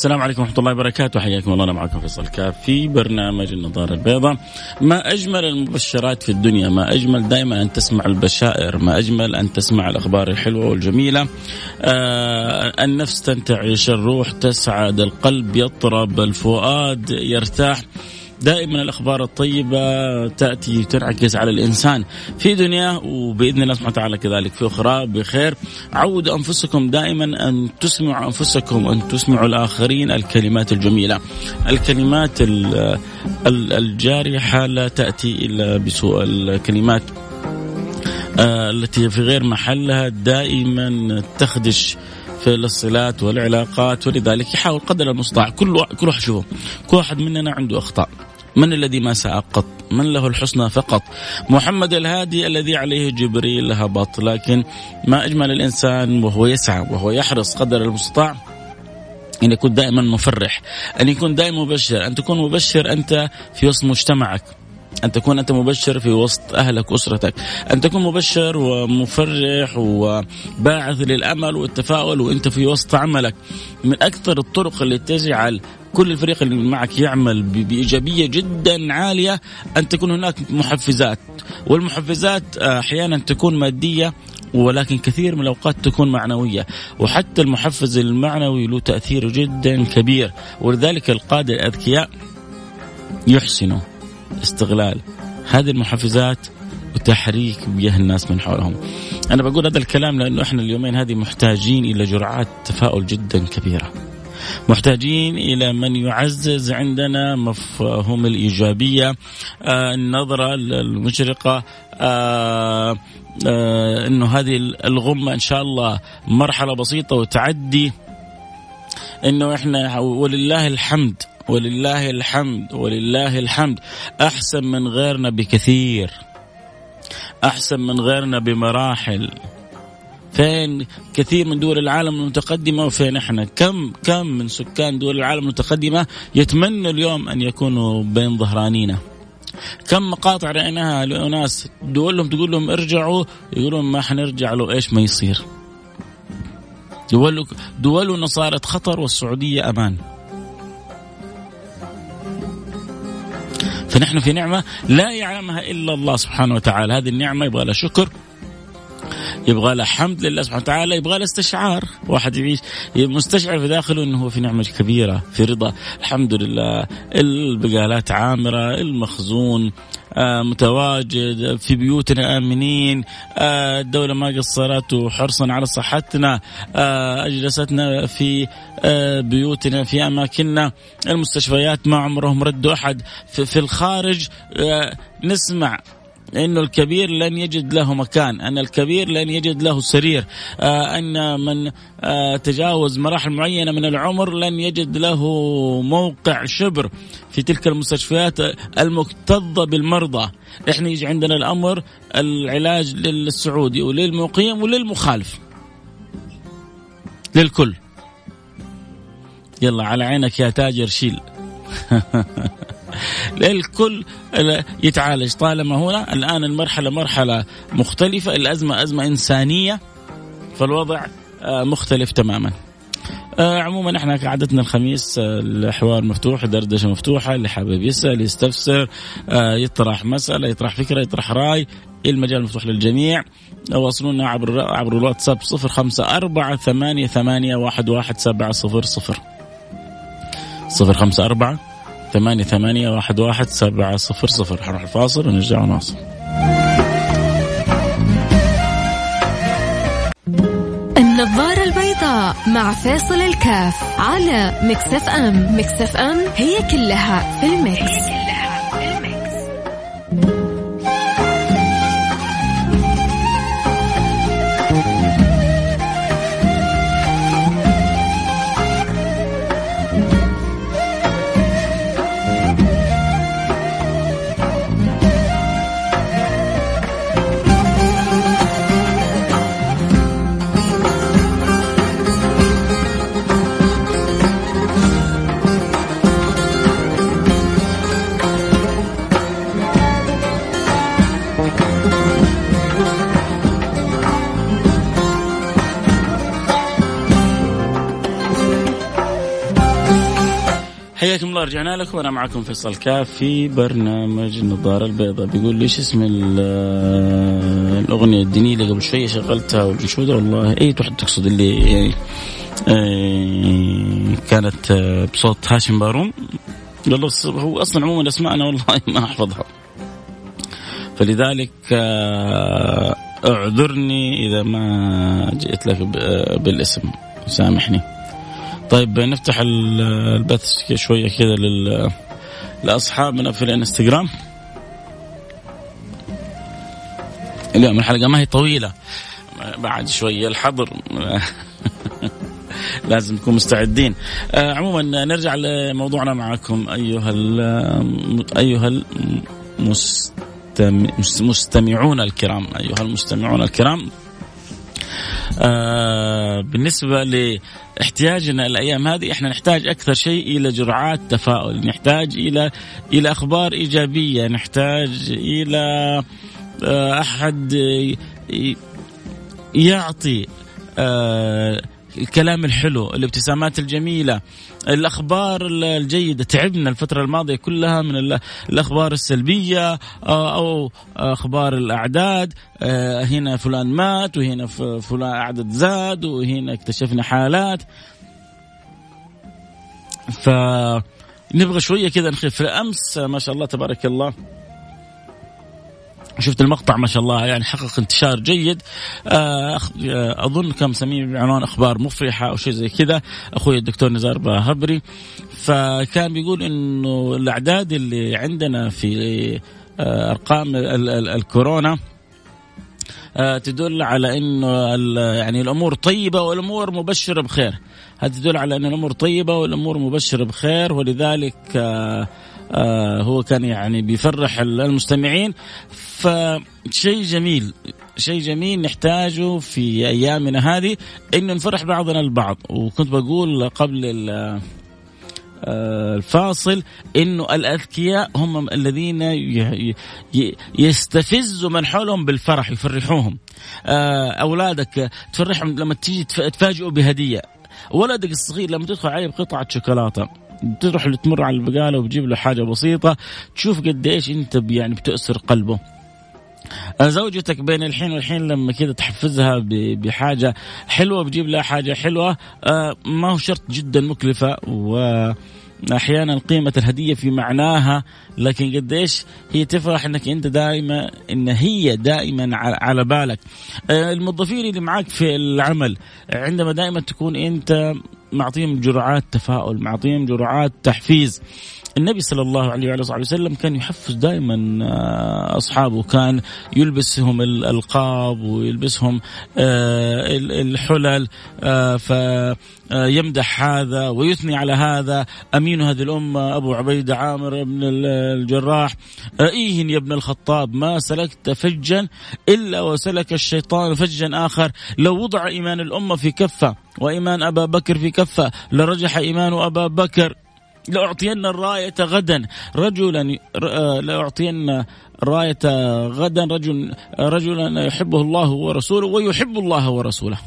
السلام عليكم ورحمة الله وبركاته. حياكم الله أنا معكم فيصل كاف في برنامج النظارة البيضاء. ما أجمل المبشرات في الدنيا؟ ما أجمل دائما أن تسمع البشائر؟ ما أجمل أن تسمع الأخبار الحلوة والجميلة؟ آه النفس تنتعش الروح تسعد القلب يطرب الفؤاد يرتاح. دائما الأخبار الطيبة تأتي تنعكس على الإنسان في دنياه وبإذن الله سبحانه وتعالى كذلك في أخرى بخير. عودوا أنفسكم دائما أن تسمعوا أنفسكم ان تسمعوا الآخرين الكلمات الجميلة. الكلمات الجارحة لا تأتي إلا بسوء الكلمات. آه، التي في غير محلها دائما تخدش في الصلات والعلاقات ولذلك يحاول قدر المستطاع. كل كل واحد شوفه كل واحد مننا عنده أخطاء. من الذي ما ساء قط؟ من له الحسنى فقط. محمد الهادي الذي عليه جبريل هبط. لكن ما أجمل الإنسان وهو يسعى وهو يحرص قدر المستطاع أن يكون دائما مفرح أن يكون دائما مبشر أن تكون مبشر أنت في وسط مجتمعك. أن تكون أنت مبشر في وسط أهلك وأسرتك أن تكون مبشر ومفرح وباعث للأمل والتفاؤل وأنت في وسط عملك. من أكثر الطرق اللي تجعل كل الفريق اللي معك يعمل بإيجابية جدا عالية أن تكون هناك محفزات والمحفزات أحيانا تكون مادية ولكن كثير من الأوقات تكون معنوية. وحتى المحفز المعنوي له تأثير جدا كبير ولذلك القادة الأذكياء يحسنوا. استغلال. هذه المحفزات وتحريك بيه الناس من حولهم. أنا بقول هذا الكلام لأنه إحنا اليومين هذه محتاجين إلى جرعات تفاؤل جدا كبيرة. محتاجين إلى من يعزز عندنا مفهوم الإيجابية آه النظرة المشرقة آه آه أنه هذه الغمة إن شاء الله مرحلة بسيطة وتعدي. أنه إحنا ولله الحمد ولله الحمد ولله الحمد. أحسن من غيرنا بكثير. أحسن من غيرنا بمراحل. فين كثير من دول العالم المتقدمة وفين إحنا؟ كم كم من سكان دول العالم المتقدمة يتمنوا اليوم أن يكونوا بين ظهرانينا؟ كم مقاطع رأيناها لأناس دولهم تقول لهم ارجعوا يقولون ما حنرجع لو إيش ما يصير. دول دولنا صارت خطر والسعودية أمان. فنحن في نعمة لا يعلمها إلا الله سبحانه وتعالى. هذه النعمة يبغى لها شكر يبغى له حمد لله سبحانه وتعالى يبغى له استشعار. واحد يعيش مستشعر في داخله إنه هو في نعمة كبيرة في رضا. الحمد لله البقالات عامره المخزون متواجد في بيوتنا آمنين. آه الدولة ما قصرت حرصا على صحتنا. آه أجلستنا في آه بيوتنا في أماكننا. المستشفيات ما عمرهم ردوا أحد. في, الخارج آه نسمع إنه الكبير لن يجد له مكان، أن الكبير لن يجد له سرير، آه أن من آه تجاوز مراحل معينة من العمر لن يجد له موقع شبر في تلك المستشفيات المكتظة بالمرضى، إحنا يجي عندنا الأمر العلاج للسعودي وللمقيم وللمخالف. للكل. يلا على عينك يا تاجر شيل. الكل يتعالج. طالما هنا الآن المرحلة مرحلة مختلفة الأزمة أزمة إنسانية فالوضع آه، مختلف تماما. آه، عموما إحنا كعادتنا الخميس آه، الحوار مفتوح دردشة مفتوحة اللي حابب يسأل يستفسر يطرح مسألة يطرح فكرة يطرح رأي المجال مفتوح للجميع. واصلونا عبر عبر الواتساب 054 8 8 11 700 054 ثمانية ثمانية واحد واحد سبعة صفر صفر. حنروح الفاصل ونرجع ونواصل. النظارة البيضاء مع فيصل الكاف على Mix FM. Mix FM هي كلها في ال mix, حياكم الله رجعنا لكم. وأنا معكم فيصل كاف في برنامج النظاره البيضاء. بيقول لي إيش اسم الأغنية الدينية اللي قبل شوية شغلتها والانشوده والله اي تقصد اللي يعني كانت بصوت هاشم والله هو أصلا عموما اسماء والله ما أحفظها. فلذلك آه، اعذرني إذا ما جئت لك بالاسم. سامحني. طيب نفتح البث شوية كذا لل لاصحابنا في الانستغرام. اليوم الحلقة ما هي طويلة. بعد شوية الحظر. لازم نكون مستعدين. آه عموما نرجع لموضوعنا معكم أيها أيها المستمعون الكرام. أيها المستمعون الكرام. بالنسبة لاحتياجنا الأيام هذه إحنا نحتاج أكثر شيء إلى جرعات تفاؤل، نحتاج إلى إلى أخبار إيجابية، نحتاج إلى آه أحد يعطي آه الكلام الحلو الابتسامات الجميلة الأخبار الجيدة. تعبنا الفترة الماضية كلها من الأخبار السلبية آه، أو أخبار الأعداد. آه، هنا فلان مات وهنا فلان عدد زاد وهنا اكتشفنا حالات. فنبغى شوية كذا نخف. أمس ما شاء الله تبارك الله شفت المقطع ما شاء الله يعني حقق انتشار جيد. آه، أظن كان مسميه بعنوان أخبار مفرحة أو شيء زي كذا. أخوي الدكتور نزار بهبري فكان بيقول إنه الأعداد اللي عندنا في آه، أرقام الكورونا آه، تدل على إنه يعني الأمور طيبة والأمور مبشرة بخير. هذا تدل على إن الأمور طيبة والأمور مبشرة بخير. ولذلك آه هو كان يعني بيفرح المستمعين. فشيء جميل شيء جميل نحتاجه في أيامنا هذه انه نفرح بعضنا البعض. وكنت بقول قبل آه، الفاصل إنه الأذكياء هم الذين يستفزوا من حولهم بالفرح يفرحوهم. آه، أولادك تفرحهم لما تيجي تفاجئوا بهدية. ولدك الصغير لما تدخل عليه بقطعة شوكولاتة. تروح تمر على البقالة وتجيب له حاجة بسيطة تشوف قد إيش أنت يعني بتأسر قلبه. زوجتك بين الحين والحين لما كذا تحفزها بحاجة حلوة بتجيب لها حاجة حلوة آه، ما هو شرط جدا مكلفة و أحيانا قيمة الهدية في معناها لكن قديش هي تفرح إنك أنت دائما إن هي دائما على بالك. آه، الموظفين اللي معاك في العمل عندما دائما تكون أنت معطيهم جرعات تفاؤل معطيهم جرعات تحفيز. النبي صلى الله عليه وعلى صحبه وسلم كان يحفز دائما آه، أصحابه. كان يلبسهم الالقاب ويلبسهم آه، الحلل آه، فيمدح هذا ويثني على هذا. أمين هذه الأمة أبو عبيدة عامر بن الجراح. ايهن يا ابن الخطاب ما سلكت فجا إلا وسلك الشيطان فجا آخر. لو وضع إيمان الأمة في كفة وإيمان أبا بكر في كفة لرجح إيمان أبا بكر. لأعطين الراية غدا. رجلا آه، لأعطين الراية غدا. رجل رجلا يحبه الله ورسوله ويحب الله ورسوله.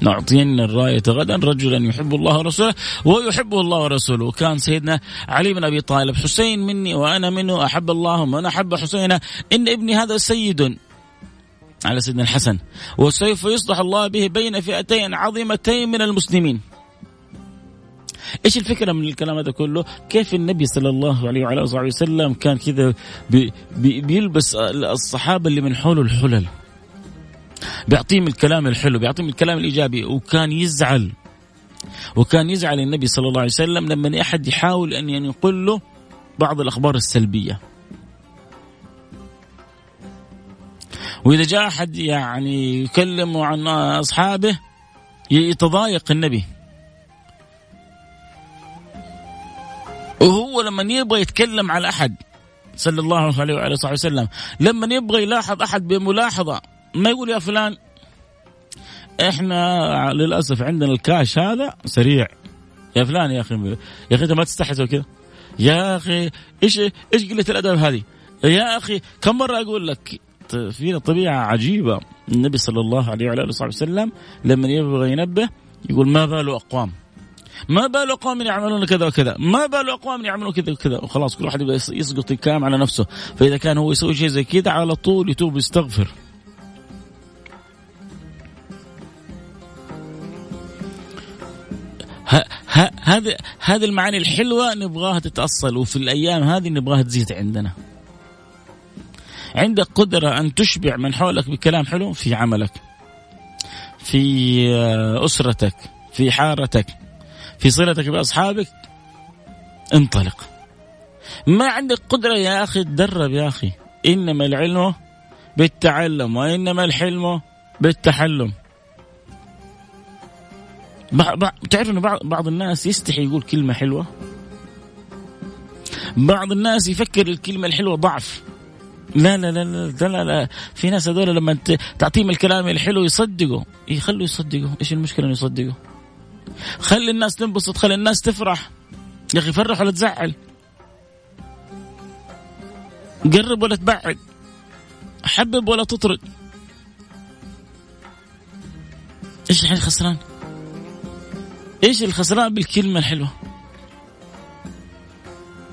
نعطين الراية غدا. رجلا يحب الله ورسوله ويحبه الله ورسوله. وكان سيدنا علي بن أبي طالب حسين مني وأنا منه أحب الله من أحب حسين إن ابني هذا سيد. على سيدنا الحسن وسوف يصلح الله به بين فئتين عظيمتين من المسلمين إيش الفكرة من الكلام هذا كله؟ كيف النبي صلى الله عليه وعلى آله وسلم كان كذا بي بي بيلبس الصحابة اللي من حوله الحلل. بيعطيهم الكلام الحلو، بيعطيهم الكلام الإيجابي وكان يزعل وكان يزعل النبي صلى الله عليه وسلم لما أحد يحاول أن ينقل له بعض الأخبار السلبية. وإذا جاء أحد يعني يكلم عن أصحابه يتضايق النبي. وهو لما يبغى يتكلم على أحد صلى الله عليه وعلى صحبه وسلم لما يبغى يلاحظ أحد بملاحظة ما يقول يا فلان إحنا للأسف عندنا الكاش هذا سريع. يا فلان يا أخي يا أخي أنت ما تستحي كذا. يا أخي إيش إيش قلة الأدب هذه؟ يا أخي كم مرة أقول لك فينا طبيعة عجيبة. النبي صلى الله عليه وعلى آله وصحبه وسلم لما يبغى ينبه يقول ما بال أقوام؟ ما بال أقوام يعملون كذا وكذا. ما بال أقوام يعملون كذا وكذا. وخلاص كل واحد يسقط الكلام على نفسه. فإذا كان هو يسوي شيء زي كذا على طول يتوب ويستغفر. هذه هذه المعاني الحلوة نبغاها تتأصل وفي الأيام هذه نبغاها تزيد عندنا. عندك قدرة أن تشبع من حولك بكلام حلو في عملك. في آه، أسرتك، في حارتك، في صلتك بأصحابك انطلق. ما عندك قدرة يا أخي تدرب يا أخي، إنما العلم بالتعلم وإنما الحلم بالتحلم. تعرف إنه بعض الناس يستحي يقول كلمة حلوة بعض الناس يفكر الكلمة الحلوة ضعف لا لا لا لا لا, لا. في ناس هذول لما تعطيهم الكلام الحلو يصدقوا. يخلوا يصدقوا. إيش المشكلة إنه يصدقوا؟ خلي الناس تنبسط خلي الناس تفرح. يا أخي فرح ولا تزعل؟ قرب ولا تبعد. حبب ولا تطرد. إيش الحين خسران؟ إيش الخسران بالكلمة الحلوة؟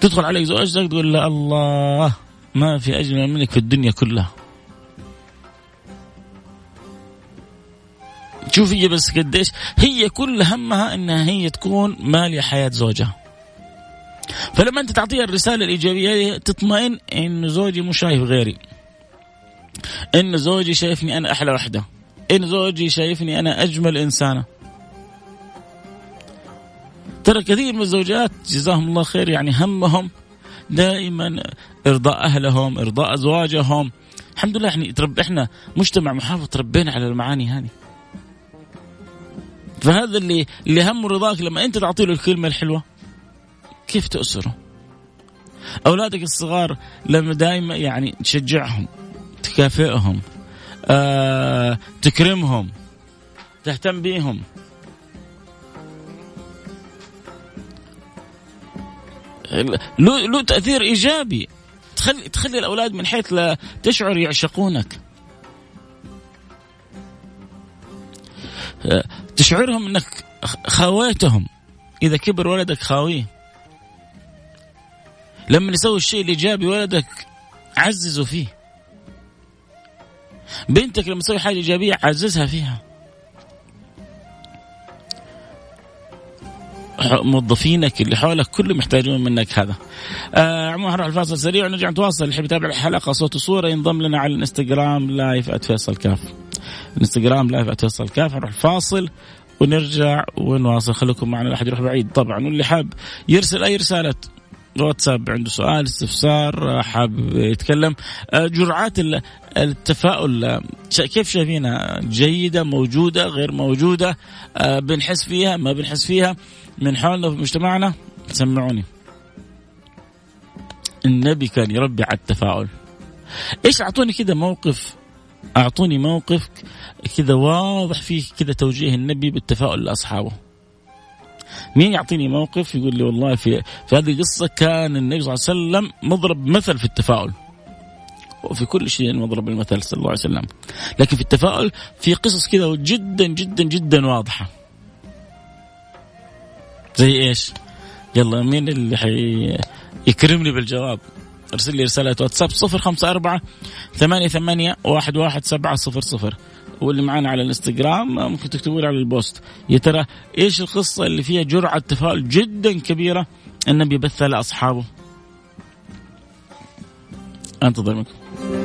تدخل عليك زوجتك تقول له الله. ما في اجمل منك في الدنيا كلها. شوف هي بس قديش هي كل همها إنها هي تكون ماليه حياة زوجها. فلما أنت تعطيها الرسالة الإيجابية تطمئن انه زوجي مش شايف غيري. إن زوجي شايفني أنا أحلى وحدة. إن زوجي شايفني أنا أجمل إنسانة. ترى كثير من الزوجات جزاهم الله خير يعني همهم دائما إرضاء أهلهم إرضاء أزواجهم. الحمد لله إحنا ترب إحنا مجتمع محافظ تربينا على المعاني هذه. فهذا اللي اللي هم رضاك لما أنت تعطي له الكلمة الحلوة كيف تأسره أولادك الصغار لما دائما يعني تشجعهم تكافئهم آه، تكرمهم تهتم بهم له له تأثير إيجابي. تخلي تخلي الأولاد من حيث لا تشعر يعشقونك. تشعرهم إنك خاويتهم إذا كبر ولدك خاويه لما يسوي الشيء الإيجابي ولدك عززه فيه. بنتك لما تسوي حاجة إيجابية عززها فيها. موظفينك اللي حولك كلهم يحتاجون منك هذا. آه عموما نروح الفاصل سريع ونرجع نتواصل. اللي يتابع الحلقة صوت وصورة ينضم لنا على الانستغرام live @فيصل كاف. الانستغرام live @فيصل كاف. نروح الفاصل ونرجع ونواصل. خليكم معنا لا أحد يروح بعيد. طبعا واللي حاب يرسل أي رسالة واتساب عنده سؤال استفسار حاب يتكلم. آه، جرعات التفاؤل كيف شايفينها؟ جيدة موجودة غير موجودة؟ آه، بنحس فيها؟ ما بنحس فيها؟ من حولنا في مجتمعنا سمعوني. النبي كان يربي على التفاؤل. إيش أعطوني كذا موقف؟ أعطوني موقف كذا واضح فيه كذا توجيه النبي بالتفاؤل لأصحابه. مين يعطيني موقف يقول لي والله في في هذه القصة كان النبي صلى الله عليه وسلم مضرب مثل في التفاؤل. وفي كل شيء مضرب المثل صلى الله عليه وسلم. لكن في التفاؤل في قصص كذا جدا جدا جدا واضحة. زي إيش؟ يلا مين اللي حي؟ يكرمني بالجواب؟ ارسل لي رسالة واتساب صفر خمسة أربعة ثمانية ثمانية واحد واحد سبعة صفر صفر. واللي معنا على الإنستغرام ممكن تكتبوا لي على ال post. يا ترى إيش القصة اللي فيها جرعة تفاؤل جدا كبيرة؟ النبي بثها لأصحابه. أنتظر منكم.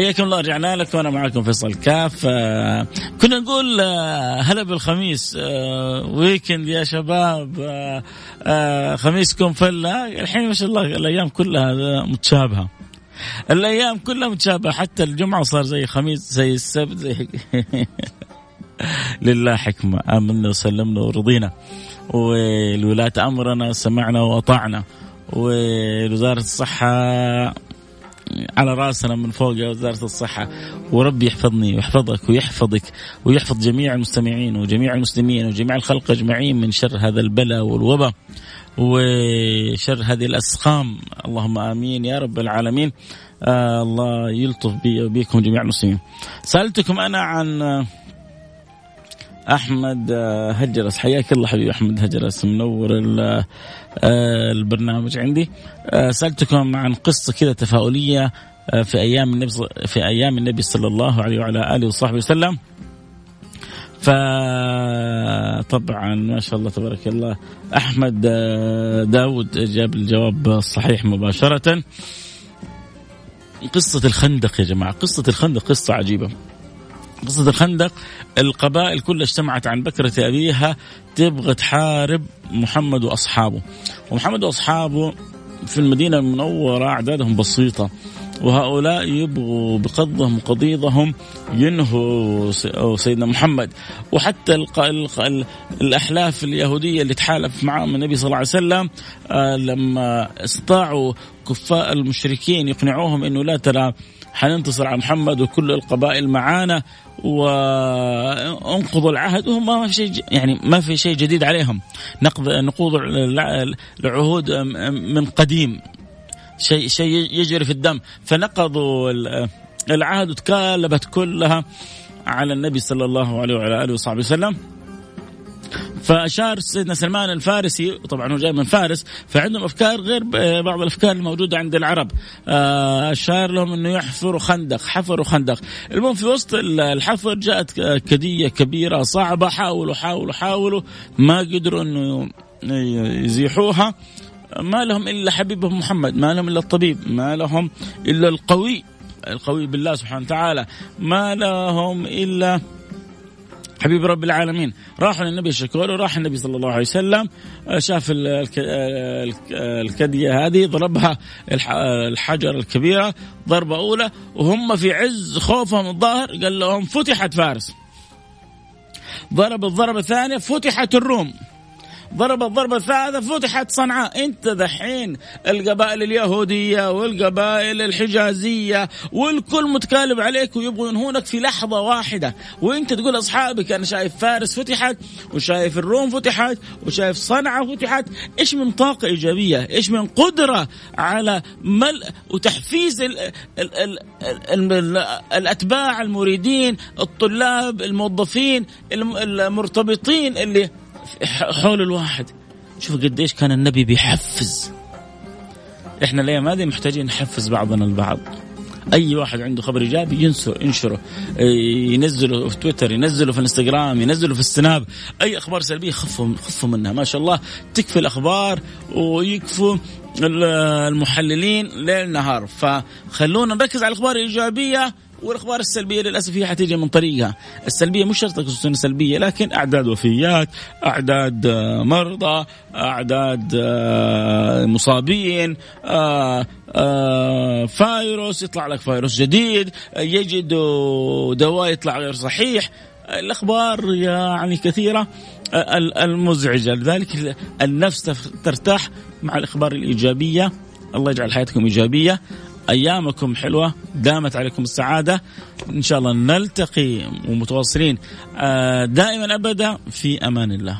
حياكم الله رجعنا لك وأنا معكم فيصل كاف. آه كنا نقول آه هلا بالخميس آه ويكند يا شباب. آه آه خميسكم فلة. الحين ما شاء الله الأيام كلها متشابهة. الأيام كلها متشابهة. حتى الجمعة صار زي خميس زي السبت زي لله حكمة. آمنا وسلمنا ورضينا. والولاة أمرنا سمعنا وأطعنا. ووزاره الصحة على راسنا من فوق يا وزارة الصحة. وربي يحفظني ويحفظك ويحفظك ويحفظ جميع المستمعين وجميع المسلمين وجميع الخلق أجمعين من شر هذا البلاء والوباء وشر هذه الأسقام. اللهم آمين يا رب العالمين. آه الله يلطف بي وبيكم جميع المسلمين. سألتكم أنا عن أحمد آه، هجرس. حياك الله حبيبي أحمد هجرس منور آه، البرنامج عندي. آه، سألتكم عن قصة كذا تفاؤلية في أيام النبي في أيام النبي صلى الله عليه وعلى آله وصحبه وسلم. فطبعا ما شاء الله تبارك الله أحمد داود جاب الجواب الصحيح مباشرة. قصة الخندق يا جماعة قصة الخندق قصة عجيبة. قصة الخندق القبائل كلها اجتمعت عن بكرة أبيها تبغى تحارب محمد وأصحابه. ومحمد وأصحابه في المدينة المنورة أعدادهم بسيطة وهؤلاء يبغوا بقضهم قضيضهم ينهوا سيدنا محمد. وحتى الأحلاف اليهودية اللي تحالف معهم النبي صلى الله عليه وسلم آه، لما استطاعوا كفاء المشركين يقنعوهم أنه لا ترى حننتصر على محمد وكل القبائل معانا وانقضوا العهد وهم ما في شيء يعني ما في شيء جديد عليهم. نقض نقوض العهود من قديم. شيء شيء يجري في الدم. فنقضوا العهد وتكالبت كلها على النبي صلى الله عليه وعلى آله وصحبه وسلم. فاشار سيدنا سلمان الفارسي طبعا هو جاي من فارس فعندهم أفكار غير بعض الأفكار الموجودة عند العرب. آه، اشار لهم إنه يحفروا خندق حفروا خندق. المهم في وسط الحفر جاءت كدية كبيرة صعبة حاولوا حاولوا حاولوا ما قدروا إنه يزيحوها. ما لهم إلا حبيبهم محمد ما لهم إلا الطبيب ما لهم إلا القوي القوي بالله سبحانه وتعالى. ما لهم إلا حبيب رب العالمين. راحوا للنبي الشكور وراح النبي صلى الله عليه وسلم آه، شاف الكدية هذه ضربها الحجر الكبيرة ضربة أولى وهم في عز خوفهم الظاهر قال لهم فتحت فارس. ضرب الضربة الثانية فتحت الروم. ضرب الضربة الثالثة فتحت صنعاء. انت دحين القبائل اليهودية والقبائل الحجازية والكل متكالب عليك ويبغوا ينهونك في لحظة واحدة. وانت تقول أصحابك أنا شايف فارس فتحت وشايف الروم فتحت وشايف صنعاء فتحت. إيش من طاقة إيجابية؟ إيش من قدرة على ملء وتحفيز ال ال ال ال ال الأتباع المريدين الطلاب الموظفين المرتبطين اللي حول الواحد. شوف قديش كان النبي بيحفز. إحنا الأيام هذه محتاجين نحفز بعضنا البعض. أي واحد عنده خبر إيجابي ينشر ينشره. ينزله في تويتر ينزله في الانستغرام ينزله في السناب. أي أخبار سلبية خفوا خفوا منها. ما شاء الله تكفي الأخبار ويكفوا المحللين ليل نهار. فخلونا نركز على الأخبار الإيجابية. والأخبار السلبية للأسف هي حتيجي من طريقها، السلبية مش شرط تكون سلبية لكن أعداد وفيات، أعداد آه، مرضى، أعداد آه، مصابين، آه، فايروس يطلع لك فايروس جديد، يجدوا دواء يطلع غير صحيح، الأخبار يعني كثيرة المزعجة. لذلك النفس ترتاح مع الأخبار الإيجابية. الله يجعل حياتكم إيجابية. أيامكم حلوة دامت عليكم السعادة. إن شاء الله نلتقي ومتواصلين آه، دائما ابدا في أمان الله.